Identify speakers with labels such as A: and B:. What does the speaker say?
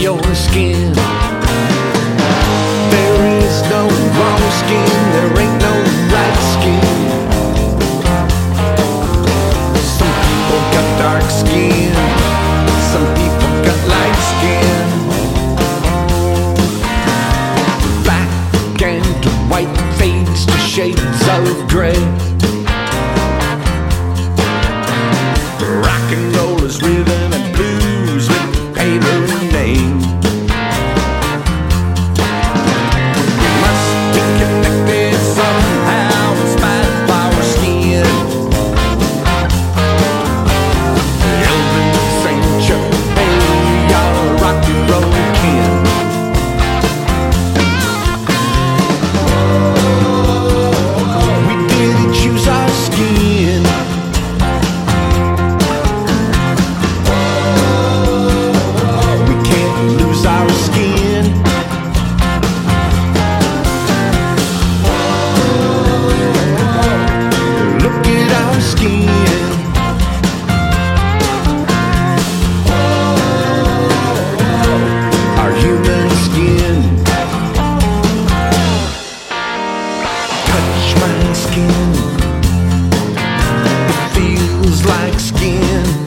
A: your skin. There is no wrong skin, there ain't no right skin. Some people got dark skin, some people got light skin. Black and white fades to shades of gray. Rock and roll is rhythm. touch my skin. It feels like skin.